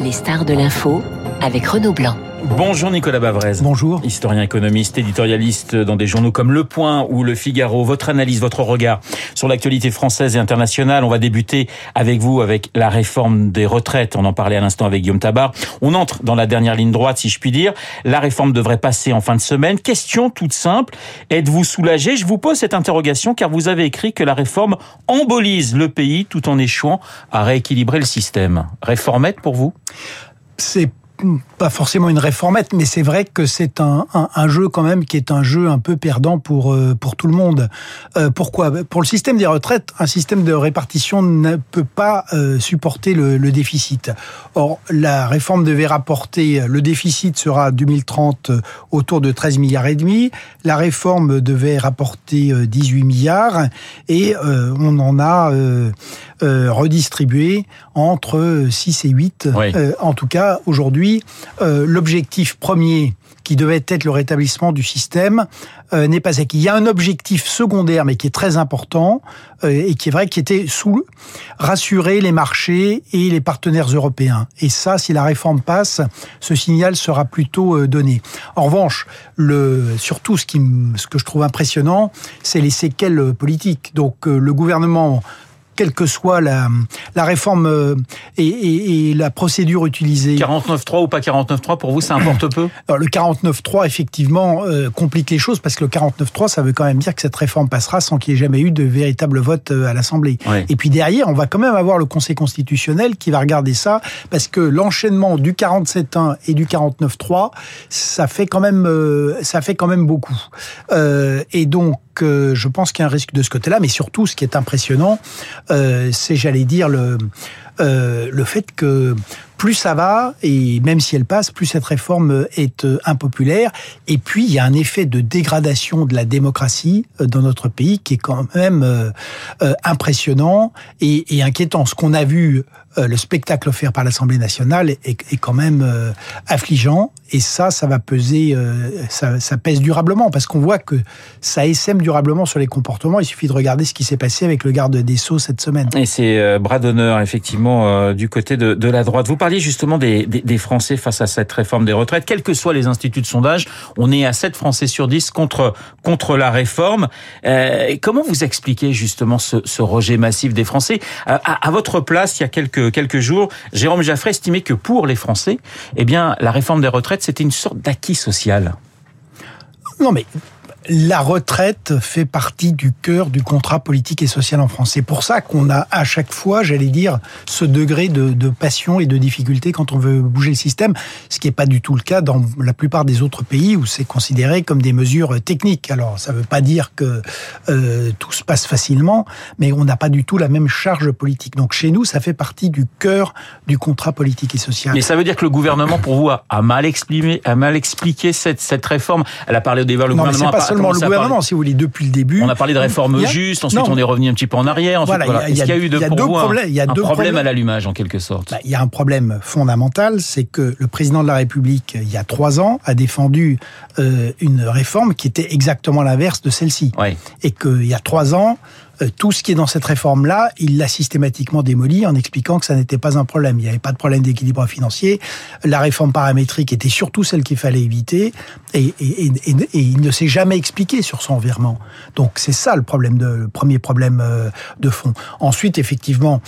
Les stars de l'info avec Renaud Blanc. Bonjour Nicolas Bavrez. Bonjour. Historien économiste, éditorialiste dans des journaux comme Le Point ou Le Figaro. Votre analyse, votre regard sur l'actualité française et internationale. On va débuter avec vous avec la réforme des retraites. On en parlait à l'instant avec Guillaume Tabar. On entre dans la dernière ligne droite, si je puis dire. La réforme devrait passer en fin de semaine. Question toute simple. Êtes-vous soulagé? Je vous pose cette interrogation car vous avez écrit que la réforme embolise le pays tout en échouant à rééquilibrer le système. Réformette pour vous? C'est pas forcément une réformette, mais c'est vrai que c'est un, jeu quand même qui est un jeu un peu perdant pour euh, pour tout le monde. Euh, pourquoi? Pour le système des retraites, un système de répartition ne peut pas euh, supporter le, le, déficit. Or, la réforme devait rapporter le déficit sera 2030 autour de 13 milliards et demi. La réforme devait rapporter 18 milliards et on en a redistribué entre 6 et 8. Oui. en tout cas, aujourd'hui euh, l'objectif premier qui devait être le rétablissement du système euh, n'est pas acquis. Il y a un objectif secondaire, mais qui est très important euh, et qui est vrai, qui était sous rassurer les marchés et les partenaires européens. Et ça, si la réforme passe, ce signal sera plutôt euh, donné. En revanche, le surtout ce qui ce que je trouve impressionnant, c'est les séquelles politiques. Donc euh, le gouvernement quelle que soit la, la réforme euh, et, et, et, la procédure utilisée. 49.3 ou pas 49.3, pour vous, ça importe peu? Alors, Le 49.3, effectivement, euh, complique les choses parce que le 49.3, ça veut quand même dire que cette réforme passera sans qu'il y ait jamais eu de véritable vote euh, à l'Assemblée. Oui. Et puis derrière, on va quand même avoir le Conseil constitutionnel qui va regarder ça parce que l'enchaînement du 47.1 et du 49.3, ça fait quand même, euh, ça fait quand même beaucoup. Euh, et donc, je pense qu'il y a un risque de ce côté-là, mais surtout, ce qui est impressionnant, euh, c'est, j'allais dire, le, euh, le fait que plus ça va, et même si elle passe, plus cette réforme est impopulaire. Et puis, il y a un effet de dégradation de la démocratie dans notre pays qui est quand même euh, impressionnant et, inquiétant. Ce qu'on a vu, euh, le spectacle offert par l'Assemblée nationale est, quand même euh, affligeant. Et ça, ça va peser, euh, ça, ça, pèse durablement, parce qu'on voit que ça essaime durablement sur les comportements. Il suffit de regarder ce qui s'est passé avec le garde des Sceaux cette semaine. Et c'est bras d'honneur, effectivement, du côté de, la droite. Vous parliez justement des, Français face à cette réforme des retraites. Quels que soient les instituts de sondage, on est à 7 Français sur 10 contre, contre la réforme. Euh, comment vous expliquez justement ce, rejet massif des Français? À, à votre place, il y a quelques quelques jours, Jérôme Jaffray estimait que pour les Français, eh bien, la réforme des retraites, c'était une sorte d'acquis social. Non, mais la retraite fait partie du cœur du contrat politique et social en France. C'est pour ça qu'on a à chaque fois, j'allais dire, ce degré de, de, passion et de difficulté quand on veut bouger le système, ce qui n'est pas du tout le cas dans la plupart des autres pays où c'est considéré comme des mesures techniques. Alors, ça ne veut pas dire que euh, tout se passe facilement, mais on n'a pas du tout la même charge politique. Donc chez nous, ça fait partie du cœur du contrat politique et social. Mais ça veut dire que le gouvernement, pour vous, a, mal expliqué, a mal expliqué cette, cette réforme. Elle a parlé au débat, le non, gouvernement seulement le gouvernement, si vous voulez, depuis le début. On a parlé de réforme a... juste, ensuite non. on est revenu un petit peu en arrière. Ensuite, voilà, voilà. Est-ce qu'il y a eu de, y a deux problèmes. Il y a un deux problème problèmes. à l'allumage, en quelque sorte bah, Il y a un problème fondamental, c'est que le président de la République, il y a trois ans, a défendu euh, une réforme qui était exactement l'inverse de celle-ci. Et qu'il y a trois ans, tout ce qui est dans cette réforme-là, il l'a systématiquement démoli en expliquant que ça n'était pas un problème. Il n'y avait pas de problème d'équilibre financier. La réforme paramétrique était surtout celle qu'il fallait éviter. Et, il ne s'est jamais expliqué sur son virement. Donc c'est ça le problème de, le premier problème euh, de fond. Ensuite, effectivement,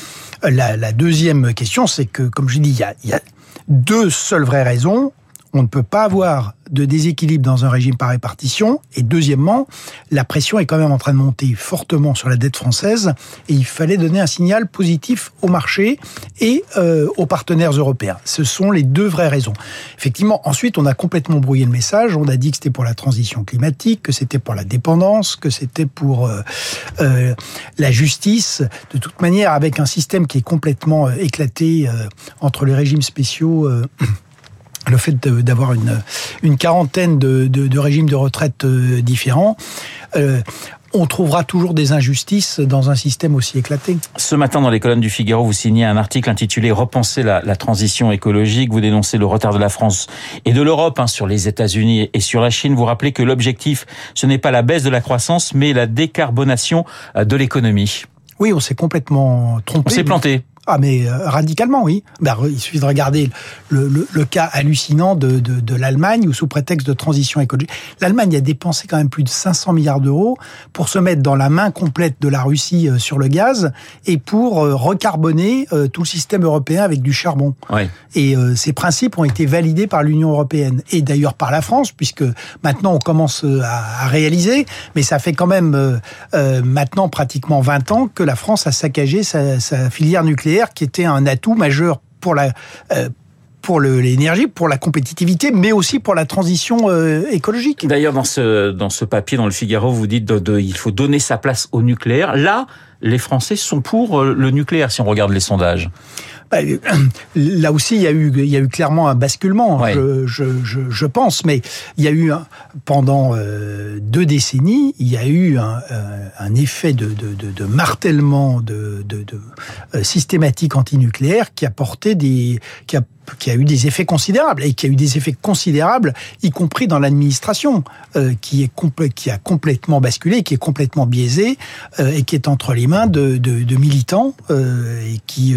la, deuxième question, c'est que, comme je dis, il il y a deux seules vraies raisons on ne peut pas avoir de déséquilibre dans un régime par répartition. Et deuxièmement, la pression est quand même en train de monter fortement sur la dette française et il fallait donner un signal positif au marché et euh, aux partenaires européens. Ce sont les deux vraies raisons. Effectivement, ensuite, on a complètement brouillé le message. On a dit que c'était pour la transition climatique, que c'était pour la dépendance, que c'était pour euh, euh, la justice. De toute manière, avec un système qui est complètement éclaté entre les régimes spéciaux le fait d'avoir une, une quarantaine de, de, de, régimes de retraite euh, différents, euh, on trouvera toujours des injustices dans un système aussi éclaté. Ce matin, dans les colonnes du Figaro, vous signez un article intitulé Repenser la, la transition écologique. Vous dénoncez le retard de la France et de l'Europe hein, sur les États-Unis et sur la Chine. Vous rappelez que l'objectif, ce n'est pas la baisse de la croissance, mais la décarbonation de l'économie. Oui, on s'est complètement trompé. On s'est planté. Ah mais euh, radicalement oui. Ben, il suffit de regarder le, le, le cas hallucinant de, de, de l'Allemagne où sous prétexte de transition écologique, l'Allemagne a dépensé quand même plus de 500 milliards d'euros pour se mettre dans la main complète de la Russie euh, sur le gaz et pour euh, recarboner tout le système européen avec du charbon. Ouais. Et ces principes ont été validés par l'Union européenne et d'ailleurs par la France puisque maintenant on commence à, à réaliser, mais ça fait quand même euh, maintenant pratiquement 20 ans que la France a saccagé sa, sa filière nucléaire qui était un atout majeur pour la euh, pour l'énergie, pour la compétitivité, mais aussi pour la transition euh, écologique. D'ailleurs, dans ce dans ce papier dans le Figaro, vous dites de, de, il faut donner sa place au nucléaire. Là, les Français sont pour euh, le nucléaire si on regarde les sondages. Bah, là aussi, il y a eu, il y a eu clairement un basculement, Ouais. je, je, je, je pense. Mais il y a eu pendant euh, deux décennies, il y a eu un, euh, un effet de, de, de, de martèlement de, de, de euh, systématique antinucléaire qui a porté des, qui a qui a eu des effets considérables et qui a eu des effets considérables, y compris dans l'administration, euh, qui est qui a complètement basculé, qui est complètement biaisé euh, et qui est entre les mains de, de, de militants euh, et qui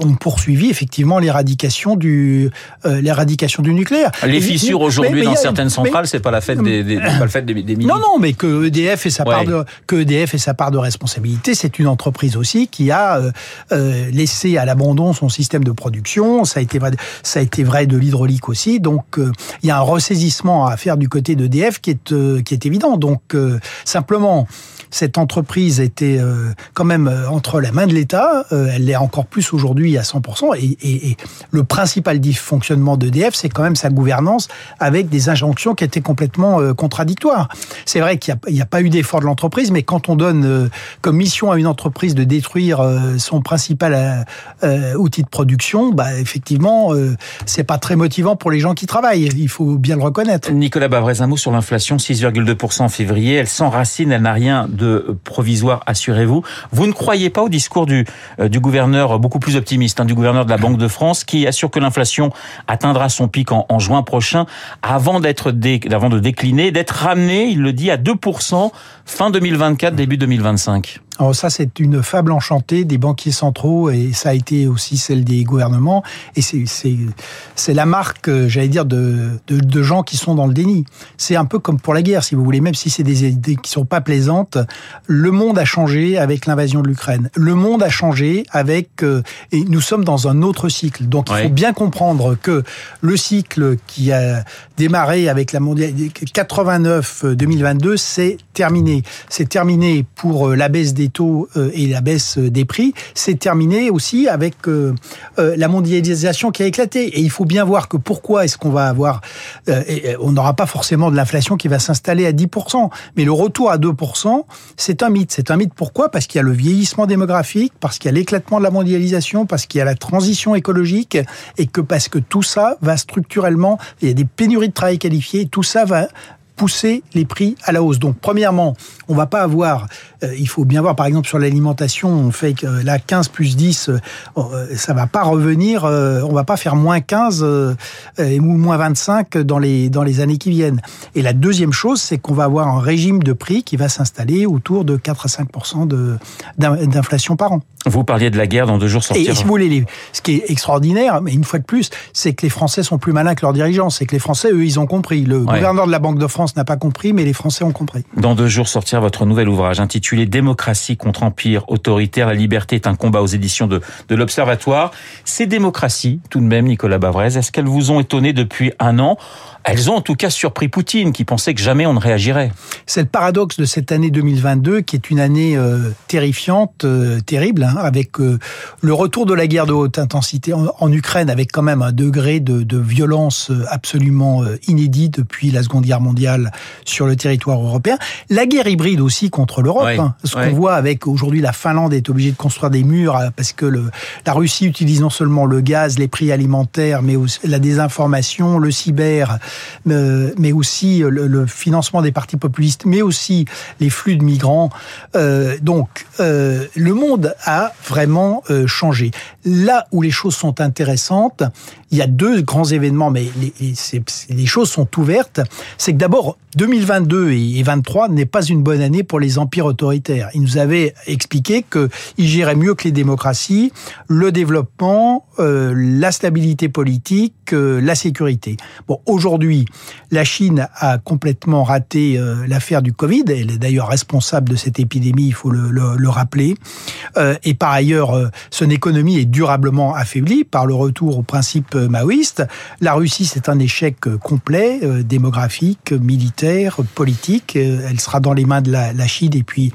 ont poursuivi effectivement l'éradication du l'éradication du nucléaire. Les Et- fissures aujourd'hui dans a- certaines centrales, c'est pas la fête des, des, pas le fait des, des non, non, mais que EDF et sa part Ouais. de que EDF et sa part de responsabilité, c'est une entreprise aussi qui a laissé à l'abandon son système de production. Ça été vrai, ça a été vrai de l'hydraulique aussi. Donc euh, il y a un ressaisissement à faire du côté d'EDF qui est euh, qui est évident. Donc euh, simplement. Cette entreprise était quand même entre la main de l'État. Elle l'est encore plus aujourd'hui à 100%. Et, le principal dysfonctionnement d'EDF, c'est quand même sa gouvernance avec des injonctions qui étaient complètement contradictoires. C'est vrai qu'il n'y a, a, pas eu d'effort de l'entreprise, mais quand on donne comme mission à une entreprise de détruire son principal outil de production, bah, effectivement, euh, c'est pas très motivant pour les gens qui travaillent. Il faut bien le reconnaître. Nicolas Bavrez, un mot sur l'inflation, 6,2% en février. Elle s'enracine, elle n'a rien de provisoire, assurez-vous. Vous ne croyez pas au discours du, euh, gouverneur, beaucoup plus optimiste, hein, du gouverneur de la Banque de France, qui assure que l'inflation atteindra son pic en, juin prochain, avant avant de décliner, d'être ramené, il le dit, à 2% fin 2024, début 2025. Alors ça, c'est une fable enchantée des banquiers centraux et ça a été aussi celle des gouvernements. Et c'est la marque, euh, j'allais dire, de, de de gens qui sont dans le déni. C'est un peu comme pour la guerre, si vous voulez, même si c'est des idées qui sont pas plaisantes. Le monde a changé avec l'invasion de l'Ukraine. Le monde a changé avec euh, et nous sommes dans un autre cycle. Donc il Ouais. faut bien comprendre que le cycle qui a démarré avec la mondiale 89-2022, c'est terminé. C'est terminé pour euh, la baisse des taux euh, et la baisse euh, des prix. C'est terminé aussi avec euh, la mondialisation qui a éclaté. Et il faut bien voir que pourquoi est-ce qu'on va avoir... on n'aura pas forcément de l'inflation qui va s'installer à 10%. Mais le retour à 2%, c'est un mythe. C'est un mythe pourquoi? Parce qu'il y a le vieillissement démographique, parce qu'il y a l'éclatement de la mondialisation, parce qu'il y a la transition écologique et que parce que tout ça va structurellement... Il y a des pénuries de travail qualifié. Tout ça va pousser les prix à la hausse. Donc, premièrement, on va pas avoir, euh, il faut bien voir, par exemple, sur l'alimentation, on fait que euh, là, 15 plus 10, euh, euh, ça va pas revenir, euh, on va pas faire moins 15 euh, euh, ou moins 25 dans les, dans les années qui viennent. Et la deuxième chose, c'est qu'on va avoir un régime de prix qui va s'installer autour de 4 à 5 de, d'in- d'inflation par an. Vous parliez de la guerre dans deux jours Et, sortir. si vous voulez, ce qui est extraordinaire, mais une fois de plus, c'est que les Français sont plus malins que leurs dirigeants. C'est que les Français, eux, ils ont compris. Le Ouais. gouverneur de la Banque de France n'a pas compris, mais les Français ont compris. Dans deux jours sortir votre nouvel ouvrage intitulé Démocratie contre empire autoritaire, la liberté est un combat aux éditions de, de l'Observatoire. Ces démocraties, tout de même, Nicolas Bavrez, est-ce qu'elles vous ont étonné depuis un an? Elles ont en tout cas surpris Poutine, qui pensait que jamais on ne réagirait. C'est le paradoxe de cette année 2022, qui est une année euh, terrifiante, euh, terrible, hein, avec euh, le retour de la guerre de haute intensité en, en Ukraine, avec quand même un degré de, de violence euh, absolument euh, inédit depuis la Seconde Guerre mondiale sur le territoire européen. La guerre hybride aussi contre l'Europe. Ouais, hein. Ce ouais. qu'on voit avec aujourd'hui la Finlande est obligée de construire des murs euh, parce que le, la Russie utilise non seulement le gaz, les prix alimentaires, mais aussi la désinformation, le cyber, mais aussi le, le financement des partis populistes, mais aussi les flux de migrants. Euh, donc, euh, le monde a vraiment euh, changé. Là où les choses sont intéressantes, il y a deux grands événements, mais les, choses sont ouvertes. C'est que d'abord, Or, 2022 et 2023 n'est pas une bonne année pour les empires autoritaires. Il nous avait expliqué qu'ils géraient mieux que les démocraties le développement, euh, la stabilité politique, euh, la sécurité. Bon, aujourd'hui, la Chine a complètement raté euh, l'affaire du Covid. Elle est d'ailleurs responsable de cette épidémie, il faut le, le, le rappeler. Euh, et par ailleurs, euh, son économie est durablement affaiblie par le retour au principe maoïste. La Russie, c'est un échec complet, démographique, militaire, politique. Elle sera dans les mains de la, la Chine et puis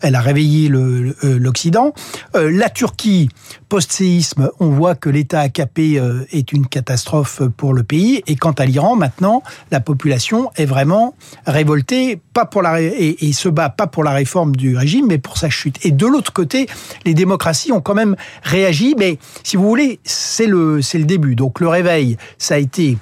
elle a réveillé l'Occident. la Turquie, post-séisme, on voit que l'État AKP est une catastrophe pour le pays. Et quant à l'Iran, maintenant, la population est vraiment révoltée, pas pour la et, se bat pas pour la réforme du régime, mais pour sa chute. Et de l'autre côté, les démocraties ont quand même réagi, mais si vous voulez, c'est le c'est le début. Donc le réveil, ça a été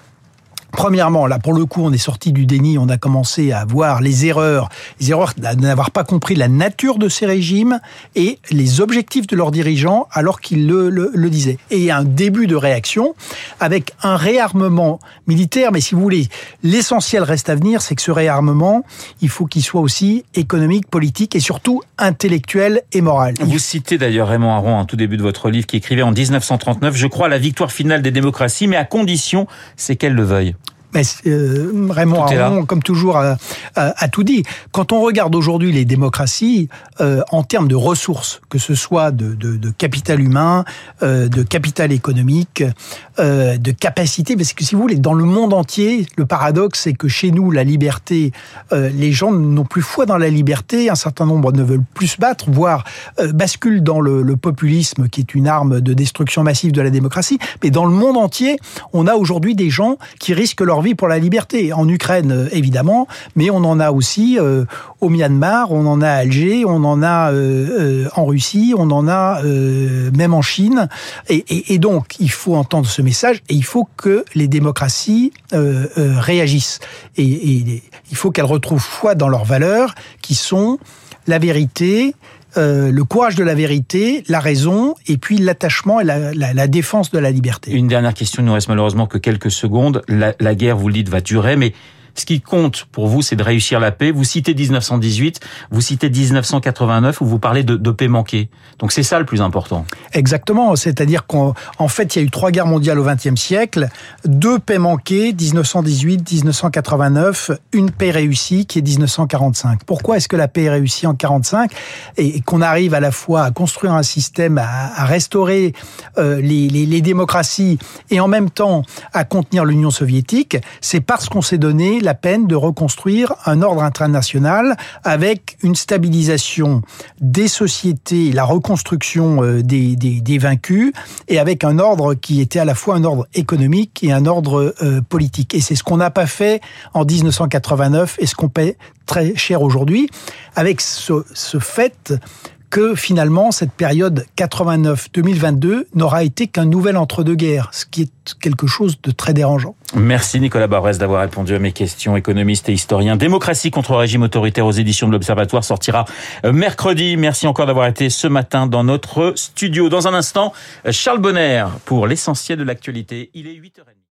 Premièrement, là, pour le coup, on est sorti du déni, on a commencé à voir les erreurs, les erreurs de n'avoir pas compris la nature de ces régimes et les objectifs de leurs dirigeants alors qu'ils le, le, le, disaient. Et un début de réaction avec un réarmement militaire, mais si vous voulez, l'essentiel reste à venir, c'est que ce réarmement, il faut qu'il soit aussi économique, politique et surtout intellectuel et moral. Vous citez d'ailleurs Raymond Aron en tout début de votre livre qui écrivait en 1939, je crois la victoire finale des démocraties, mais à condition, c'est qu'elles le veuillent. Mais euh, Raymond Aron, comme toujours, a, a, a, tout dit. Quand on regarde aujourd'hui les démocraties, euh, en termes de ressources, que ce soit de, de, de capital humain, euh, de capital économique, euh, de capacité, parce que si vous voulez, dans le monde entier, le paradoxe, c'est que chez nous, la liberté, euh, les gens n'ont plus foi dans la liberté, un certain nombre ne veulent plus se battre, voire euh, basculent dans le, le populisme, qui est une arme de destruction massive de la démocratie. Mais dans le monde entier, on a aujourd'hui des gens qui risquent leur pour la liberté. En Ukraine, euh, évidemment, mais on en a aussi euh, au Myanmar, on en a à Alger, on en a euh, en Russie, on en a même en Chine. Et, donc, il faut entendre ce message et il faut que les démocraties réagissent. Et il faut qu'elles retrouvent foi dans leurs valeurs, qui sont la vérité, euh, le courage de la vérité, la raison, et puis l'attachement et la, défense de la liberté. Une dernière question, il nous reste malheureusement que quelques secondes. La, la guerre, vous le dites, va durer, mais ce qui compte pour vous, c'est de réussir la paix. Vous citez 1918, vous citez 1989, où vous parlez de, paix manquée. Donc c'est ça le plus important. Exactement. C'est-à-dire qu'en fait, il y a eu trois guerres mondiales au XXe siècle, deux paix manquées, 1918, 1989, une paix réussie qui est 1945. Pourquoi est-ce que la paix est réussie en 45 et, qu'on arrive à la fois à construire un système, à, restaurer euh, les démocraties et en même temps à contenir l'Union soviétique C'est parce qu'on s'est donné la peine de reconstruire un ordre international avec une stabilisation des sociétés, la reconstruction des, des, des, vaincus, et avec un ordre qui était à la fois un ordre économique et un ordre euh, politique. Et c'est ce qu'on n'a pas fait en 1989 et ce qu'on paie très cher aujourd'hui, avec ce, ce fait que finalement cette période 89-2022 n'aura été qu'un nouvel entre-deux-guerres, ce qui est quelque chose de très dérangeant. Merci Nicolas Barrès d'avoir répondu à mes questions. Économiste et historien. Démocratie contre régime autoritaire aux éditions de l'Observatoire sortira mercredi. Merci encore d'avoir été ce matin dans notre studio. Dans un instant, Charles Bonner pour l'essentiel de l'actualité. Il est 8h30.